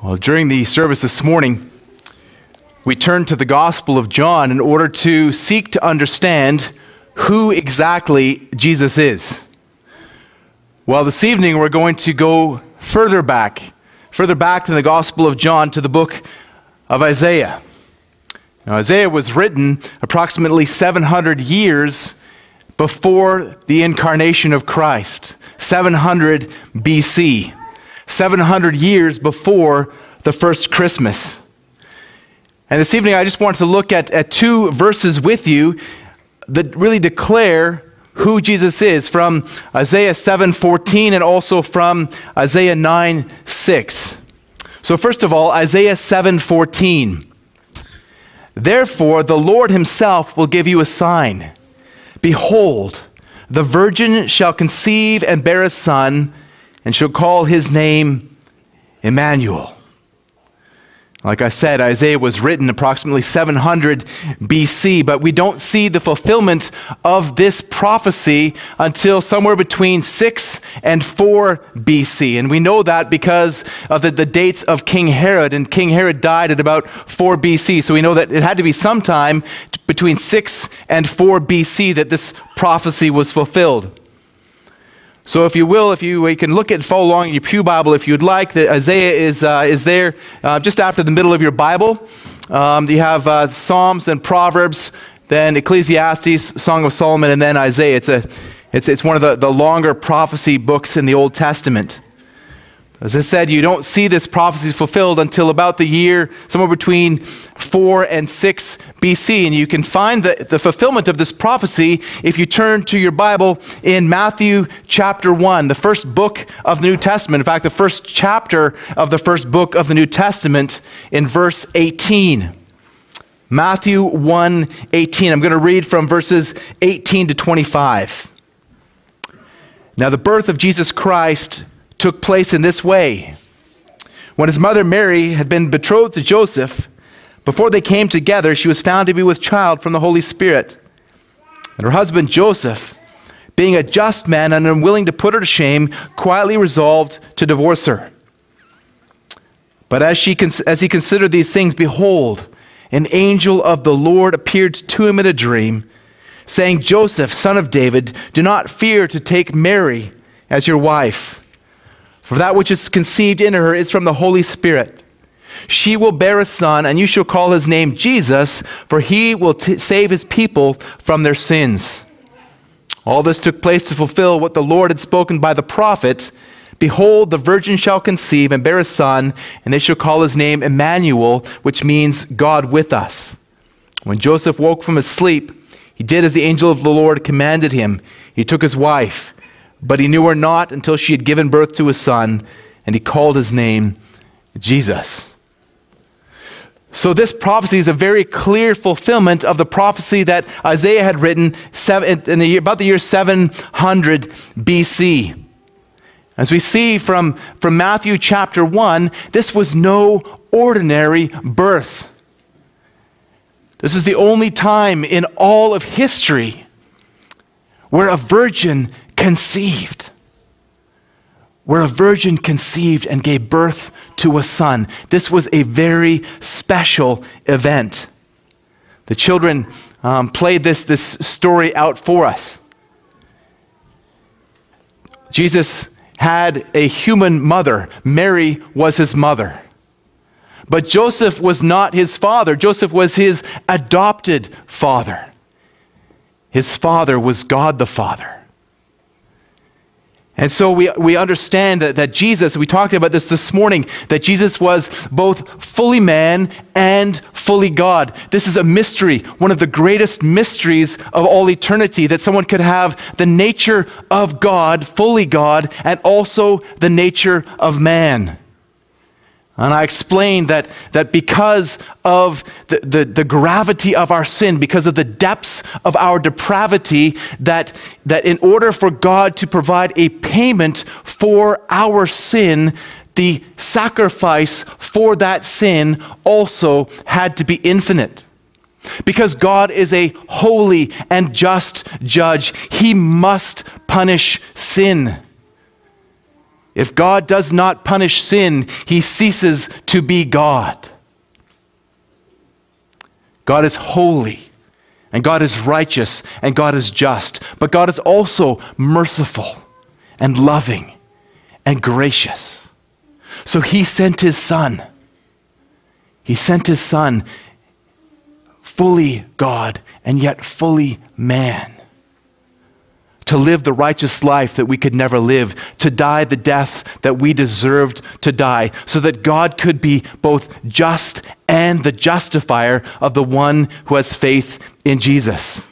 Well, during the service this morning, we turned to the Gospel of John in order to seek to understand who exactly Jesus is. Well, this evening we're going to go further back, further back than the Gospel of John to the book of Isaiah. Now, Isaiah was written approximately 700 years before the incarnation of Christ, 700 BC, 700 years before the first Christmas. And this evening, I just wanted to look at, at two verses with you that really declare who Jesus is from Isaiah 7:14 and also from Isaiah 9:6. So first of all, Isaiah 7:14. Therefore the Lord himself will give you a sign. Behold, the virgin shall conceive and bear a son and shall call his name Emmanuel. Like I said, Isaiah was written approximately 700 BC, but we don't see the fulfillment of this prophecy until somewhere between 6 and 4 BC. And we know that because of the, the dates of King Herod, and King Herod died at about 4 BC. So we know that it had to be sometime between 6 and 4 BC that this prophecy was fulfilled. So, if you will, if you, you can look at follow along in your Pew Bible if you'd like, that Isaiah is, uh, is there uh, just after the middle of your Bible. Um, you have uh, Psalms and Proverbs, then Ecclesiastes, Song of Solomon, and then Isaiah. It's, a, it's, it's one of the, the longer prophecy books in the Old Testament. As I said, you don't see this prophecy fulfilled until about the year somewhere between 4 and 6 BC. And you can find the, the fulfillment of this prophecy if you turn to your Bible in Matthew chapter 1, the first book of the New Testament. In fact, the first chapter of the first book of the New Testament in verse 18. Matthew 1 18. I'm going to read from verses 18 to 25. Now, the birth of Jesus Christ took place in this way. When his mother Mary had been betrothed to Joseph, before they came together, she was found to be with child from the Holy Spirit. And her husband Joseph, being a just man and unwilling to put her to shame, quietly resolved to divorce her. But as, she, as he considered these things, behold, an angel of the Lord appeared to him in a dream, saying, Joseph, son of David, do not fear to take Mary as your wife for that which is conceived in her is from the Holy Spirit. She will bear a son, and you shall call his name Jesus, for he will t- save his people from their sins. All this took place to fulfill what the Lord had spoken by the prophet Behold, the virgin shall conceive and bear a son, and they shall call his name Emmanuel, which means God with us. When Joseph woke from his sleep, he did as the angel of the Lord commanded him. He took his wife but he knew her not until she had given birth to a son, and he called his name Jesus. So, this prophecy is a very clear fulfillment of the prophecy that Isaiah had written in the year, about the year 700 BC. As we see from, from Matthew chapter 1, this was no ordinary birth. This is the only time in all of history where a virgin conceived. Where a virgin conceived and gave birth to a son. This was a very special event. The children um, played this, this story out for us. Jesus had a human mother, Mary was his mother. But Joseph was not his father, Joseph was his adopted father. His father was God the Father. And so we, we understand that, that Jesus, we talked about this this morning, that Jesus was both fully man and fully God. This is a mystery, one of the greatest mysteries of all eternity, that someone could have the nature of God, fully God, and also the nature of man. And I explained that, that because of the, the, the, gravity of our sin, because of the depths of our depravity, that, that in order for God to provide a payment for our sin, the sacrifice for that sin also had to be infinite. Because God is a holy and just judge, He must punish sin. If God does not punish sin, he ceases to be God. God is holy, and God is righteous, and God is just, but God is also merciful and loving and gracious. So he sent his son. He sent his son, fully God and yet fully man to live the righteous life that we could never live, to die the death that we deserved to die, so that God could be both just and the justifier of the one who has faith in Jesus.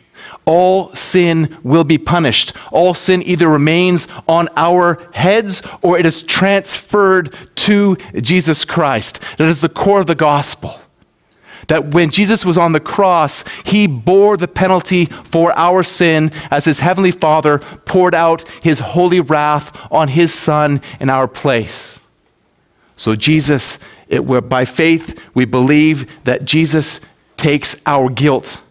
All sin will be punished. All sin either remains on our heads or it is transferred to Jesus Christ. That is the core of the gospel that when Jesus was on the cross, he bore the penalty for our sin as his heavenly Father poured out his holy wrath on his Son in our place. So, Jesus, it, by faith, we believe that Jesus takes our guilt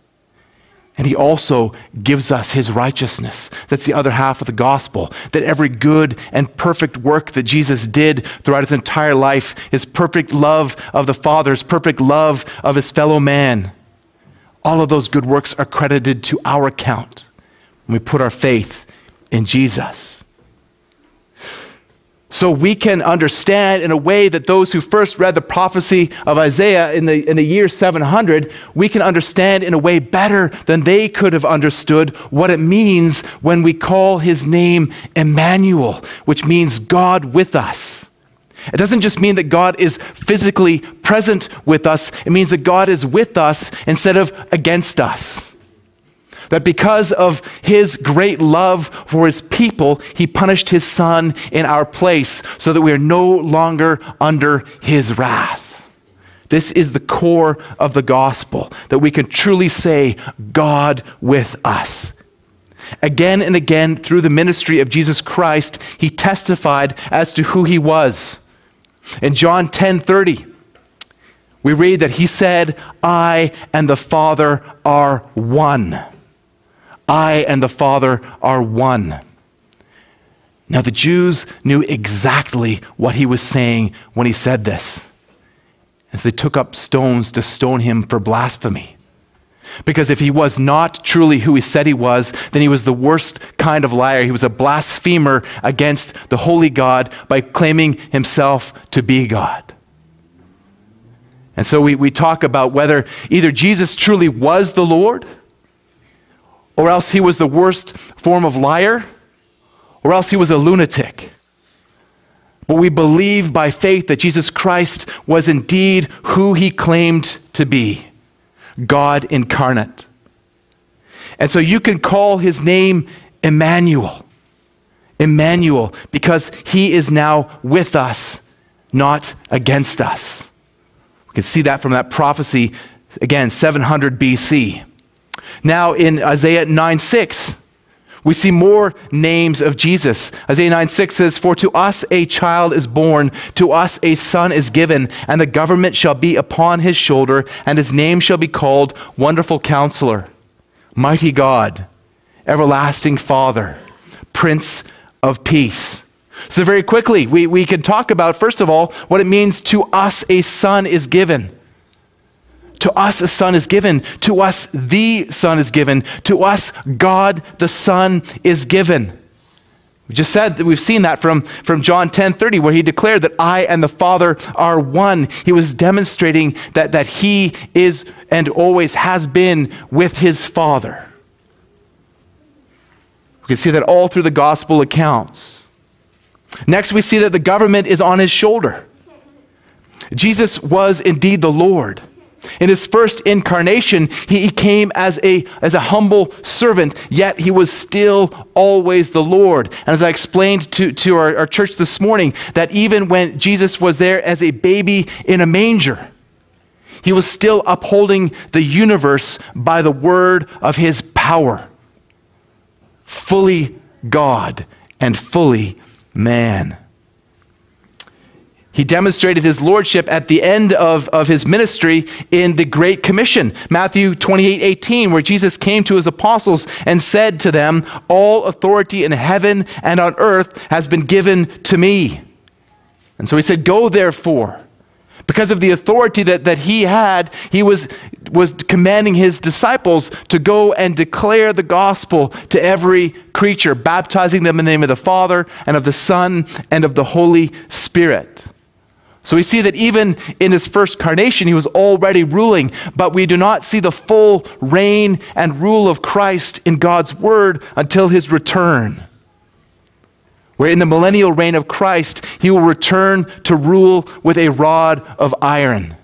and he also gives us his righteousness. That's the other half of the gospel. That every good and perfect work that Jesus did throughout his entire life, his perfect love of the Father, his perfect love of his fellow man, all of those good works are credited to our account when we put our faith in Jesus. So we can understand in a way that those who first read the prophecy of Isaiah in the, in the year 700, we can understand in a way better than they could have understood what it means when we call his name Emmanuel, which means God with us. It doesn't just mean that God is physically present with us, it means that God is with us instead of against us. That because of his great love for his people, he punished his son in our place so that we are no longer under his wrath. This is the core of the gospel, that we can truly say, God with us. Again and again, through the ministry of Jesus Christ, he testified as to who he was. In John 10 30, we read that he said, I and the Father are one. I and the Father are one. Now, the Jews knew exactly what he was saying when he said this. As they took up stones to stone him for blasphemy. Because if he was not truly who he said he was, then he was the worst kind of liar. He was a blasphemer against the holy God by claiming himself to be God. And so we, we talk about whether either Jesus truly was the Lord or else he was the worst form of liar, or else he was a lunatic. But we believe by faith that Jesus Christ was indeed who he claimed to be God incarnate. And so you can call his name Emmanuel. Emmanuel, because he is now with us, not against us. We can see that from that prophecy, again, 700 BC. Now in Isaiah 9 6, we see more names of Jesus. Isaiah 9 6 says, For to us a child is born, to us a son is given, and the government shall be upon his shoulder, and his name shall be called Wonderful Counselor, Mighty God, Everlasting Father, Prince of Peace. So, very quickly, we, we can talk about, first of all, what it means to us a son is given. To us, a son is given. To us, the son is given. To us, God the Son is given. We just said that we've seen that from, from John 10 30, where he declared that I and the Father are one. He was demonstrating that, that he is and always has been with his Father. We can see that all through the gospel accounts. Next, we see that the government is on his shoulder. Jesus was indeed the Lord. In his first incarnation, he came as a, as a humble servant, yet he was still always the Lord. And as I explained to, to our, our church this morning, that even when Jesus was there as a baby in a manger, he was still upholding the universe by the word of his power. Fully God and fully man. He demonstrated his lordship at the end of, of his ministry in the Great Commission, Matthew 28 18, where Jesus came to his apostles and said to them, All authority in heaven and on earth has been given to me. And so he said, Go therefore. Because of the authority that, that he had, he was, was commanding his disciples to go and declare the gospel to every creature, baptizing them in the name of the Father and of the Son and of the Holy Spirit. So we see that even in his first carnation, he was already ruling, but we do not see the full reign and rule of Christ in God's word until his return. Where in the millennial reign of Christ, he will return to rule with a rod of iron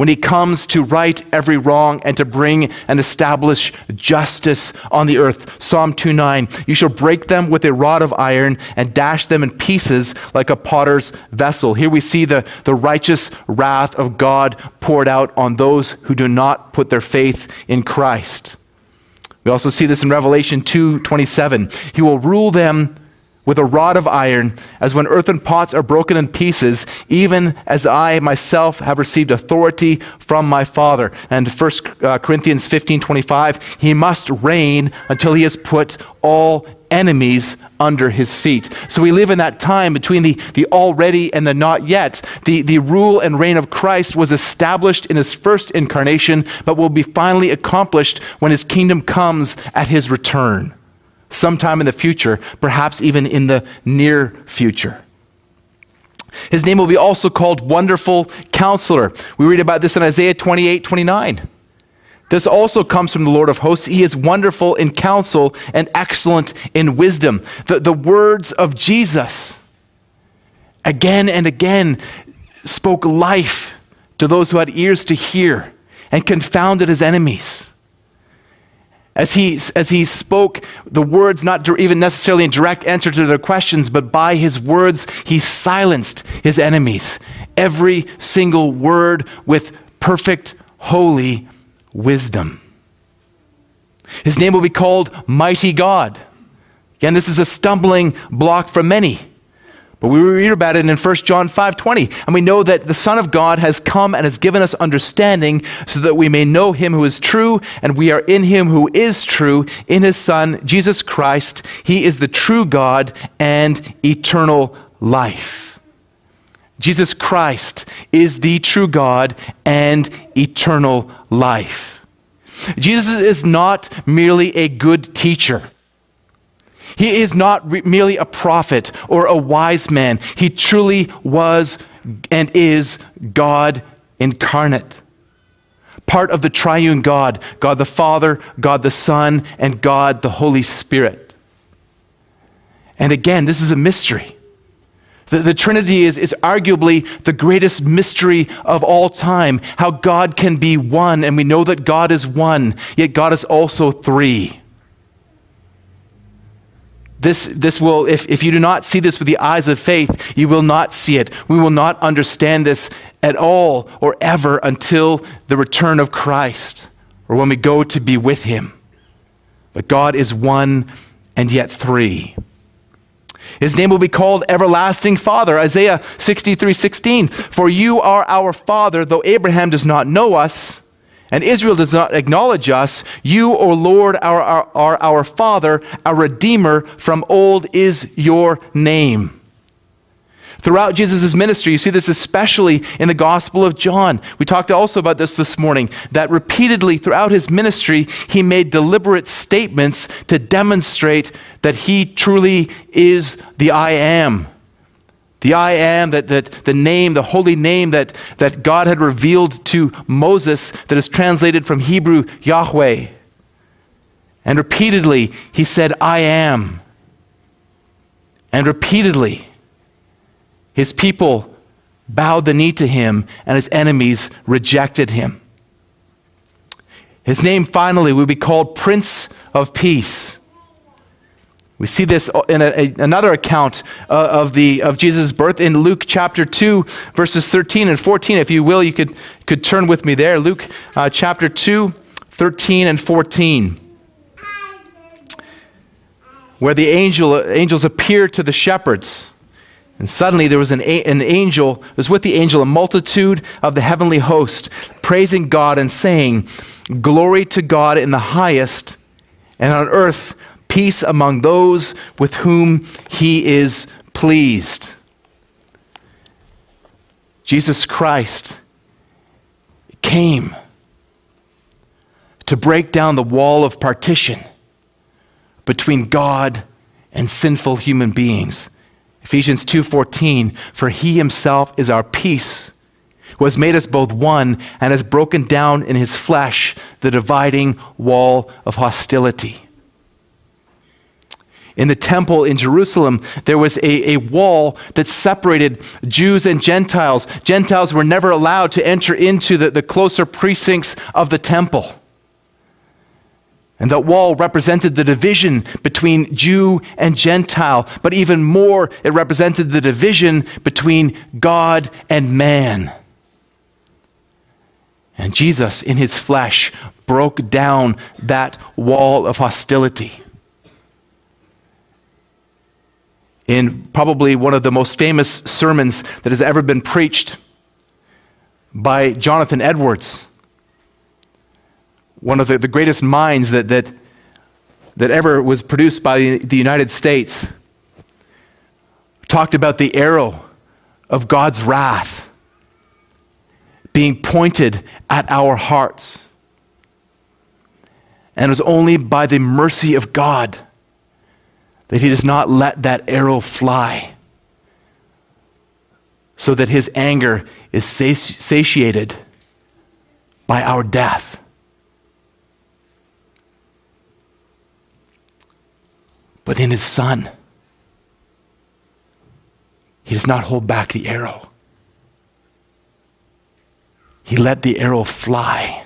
when he comes to right every wrong and to bring and establish justice on the earth. Psalm 2:9 You shall break them with a rod of iron and dash them in pieces like a potter's vessel. Here we see the, the righteous wrath of God poured out on those who do not put their faith in Christ. We also see this in Revelation 2:27. He will rule them with a rod of iron, as when earthen pots are broken in pieces, even as I myself have received authority from my Father. And 1 uh, Corinthians 15 25, he must reign until he has put all enemies under his feet. So we live in that time between the, the already and the not yet. The, the rule and reign of Christ was established in his first incarnation, but will be finally accomplished when his kingdom comes at his return sometime in the future, perhaps even in the near future. His name will be also called Wonderful Counselor. We read about this in Isaiah 28 29. This also comes from the Lord of hosts. He is wonderful in counsel and excellent in wisdom. The, the words of Jesus again and again spoke life to those who had ears to hear and confounded his enemies as he, as he spoke the words, not even necessarily in direct answer to their questions, but by his words, he silenced his enemies. Every single word with perfect, holy wisdom. His name will be called Mighty God. Again, this is a stumbling block for many. But we read about it in 1 John 5:20, and we know that the Son of God has come and has given us understanding so that we may know him who is true, and we are in him who is true, in his Son, Jesus Christ. He is the true God and eternal life. Jesus Christ is the true God and eternal life. Jesus is not merely a good teacher. He is not re- merely a prophet or a wise man. He truly was and is God incarnate. Part of the triune God God the Father, God the Son, and God the Holy Spirit. And again, this is a mystery. The, the Trinity is, is arguably the greatest mystery of all time. How God can be one, and we know that God is one, yet God is also three. This, this will, if, if you do not see this with the eyes of faith, you will not see it. We will not understand this at all or ever until the return of Christ or when we go to be with Him. But God is one and yet three. His name will be called Everlasting Father. Isaiah 63 16. For you are our Father, though Abraham does not know us and Israel does not acknowledge us, you, O Lord, are, are, are our Father, our Redeemer from old is your name. Throughout Jesus' ministry, you see this especially in the Gospel of John. We talked also about this this morning, that repeatedly throughout his ministry, he made deliberate statements to demonstrate that he truly is the I am the I am, that, that the name, the holy name that, that God had revealed to Moses, that is translated from Hebrew Yahweh. And repeatedly, he said, I am. And repeatedly, his people bowed the knee to him, and his enemies rejected him. His name finally will be called Prince of Peace. We see this in a, a, another account uh, of, the, of Jesus' birth in Luke chapter 2, verses 13 and 14. If you will, you could, could turn with me there. Luke uh, chapter 2, 13 and 14. Where the angel, angels appeared to the shepherds. And suddenly there was an, an angel, was with the angel a multitude of the heavenly host, praising God and saying, Glory to God in the highest, and on earth peace among those with whom he is pleased. Jesus Christ came to break down the wall of partition between God and sinful human beings. Ephesians 2:14 For he himself is our peace who has made us both one and has broken down in his flesh the dividing wall of hostility. In the temple in Jerusalem, there was a, a wall that separated Jews and Gentiles. Gentiles were never allowed to enter into the, the closer precincts of the temple. And that wall represented the division between Jew and Gentile, but even more, it represented the division between God and man. And Jesus, in his flesh, broke down that wall of hostility. In probably one of the most famous sermons that has ever been preached by Jonathan Edwards, one of the, the greatest minds that, that, that ever was produced by the United States, talked about the arrow of God's wrath being pointed at our hearts. And it was only by the mercy of God that He does not let that arrow fly, so that His anger is satiated by our death. But in his son, he does not hold back the arrow. He let the arrow fly,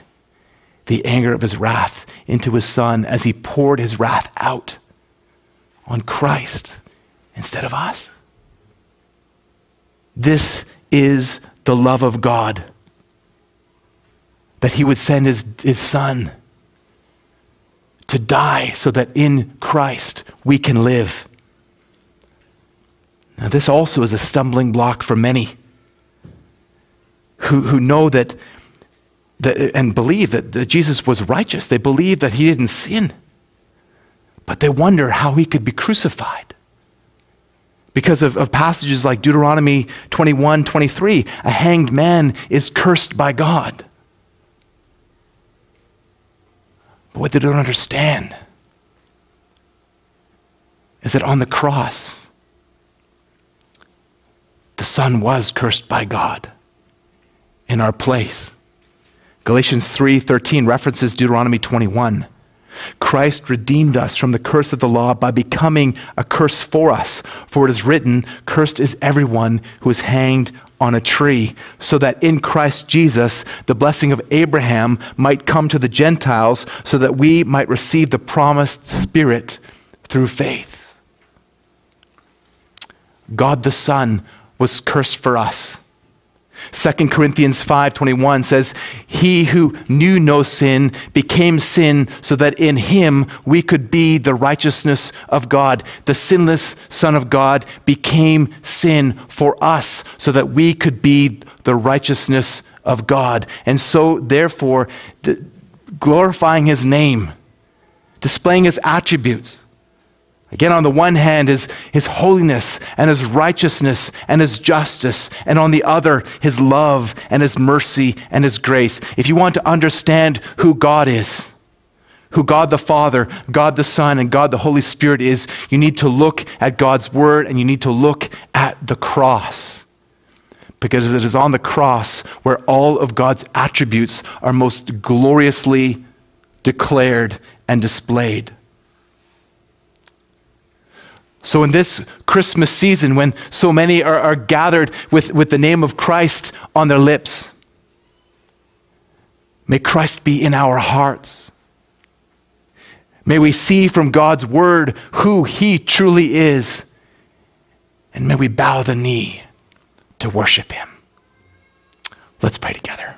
the anger of his wrath, into his son as he poured his wrath out on Christ instead of us. This is the love of God that he would send his, his son to die so that in Christ we can live. Now, this also is a stumbling block for many who, who know that, that and believe that, that Jesus was righteous. They believe that he didn't sin. But they wonder how he could be crucified. Because of, of passages like Deuteronomy 21 23, a hanged man is cursed by God. But what they don't understand is that on the cross, the Son was cursed by God in our place. Galatians 3:13 references Deuteronomy 21. Christ redeemed us from the curse of the law by becoming a curse for us. For it is written, Cursed is everyone who is hanged on a tree, so that in Christ Jesus the blessing of Abraham might come to the Gentiles, so that we might receive the promised Spirit through faith. God the Son was cursed for us 2 Corinthians 5:21 says, "He who knew no sin became sin so that in him we could be the righteousness of God. The sinless son of God became sin for us so that we could be the righteousness of God." And so therefore glorifying his name, displaying his attributes, Again, on the one hand, his, his holiness and his righteousness and his justice, and on the other, his love and his mercy and his grace. If you want to understand who God is, who God the Father, God the Son, and God the Holy Spirit is, you need to look at God's Word and you need to look at the cross. Because it is on the cross where all of God's attributes are most gloriously declared and displayed. So, in this Christmas season, when so many are, are gathered with, with the name of Christ on their lips, may Christ be in our hearts. May we see from God's word who he truly is. And may we bow the knee to worship him. Let's pray together.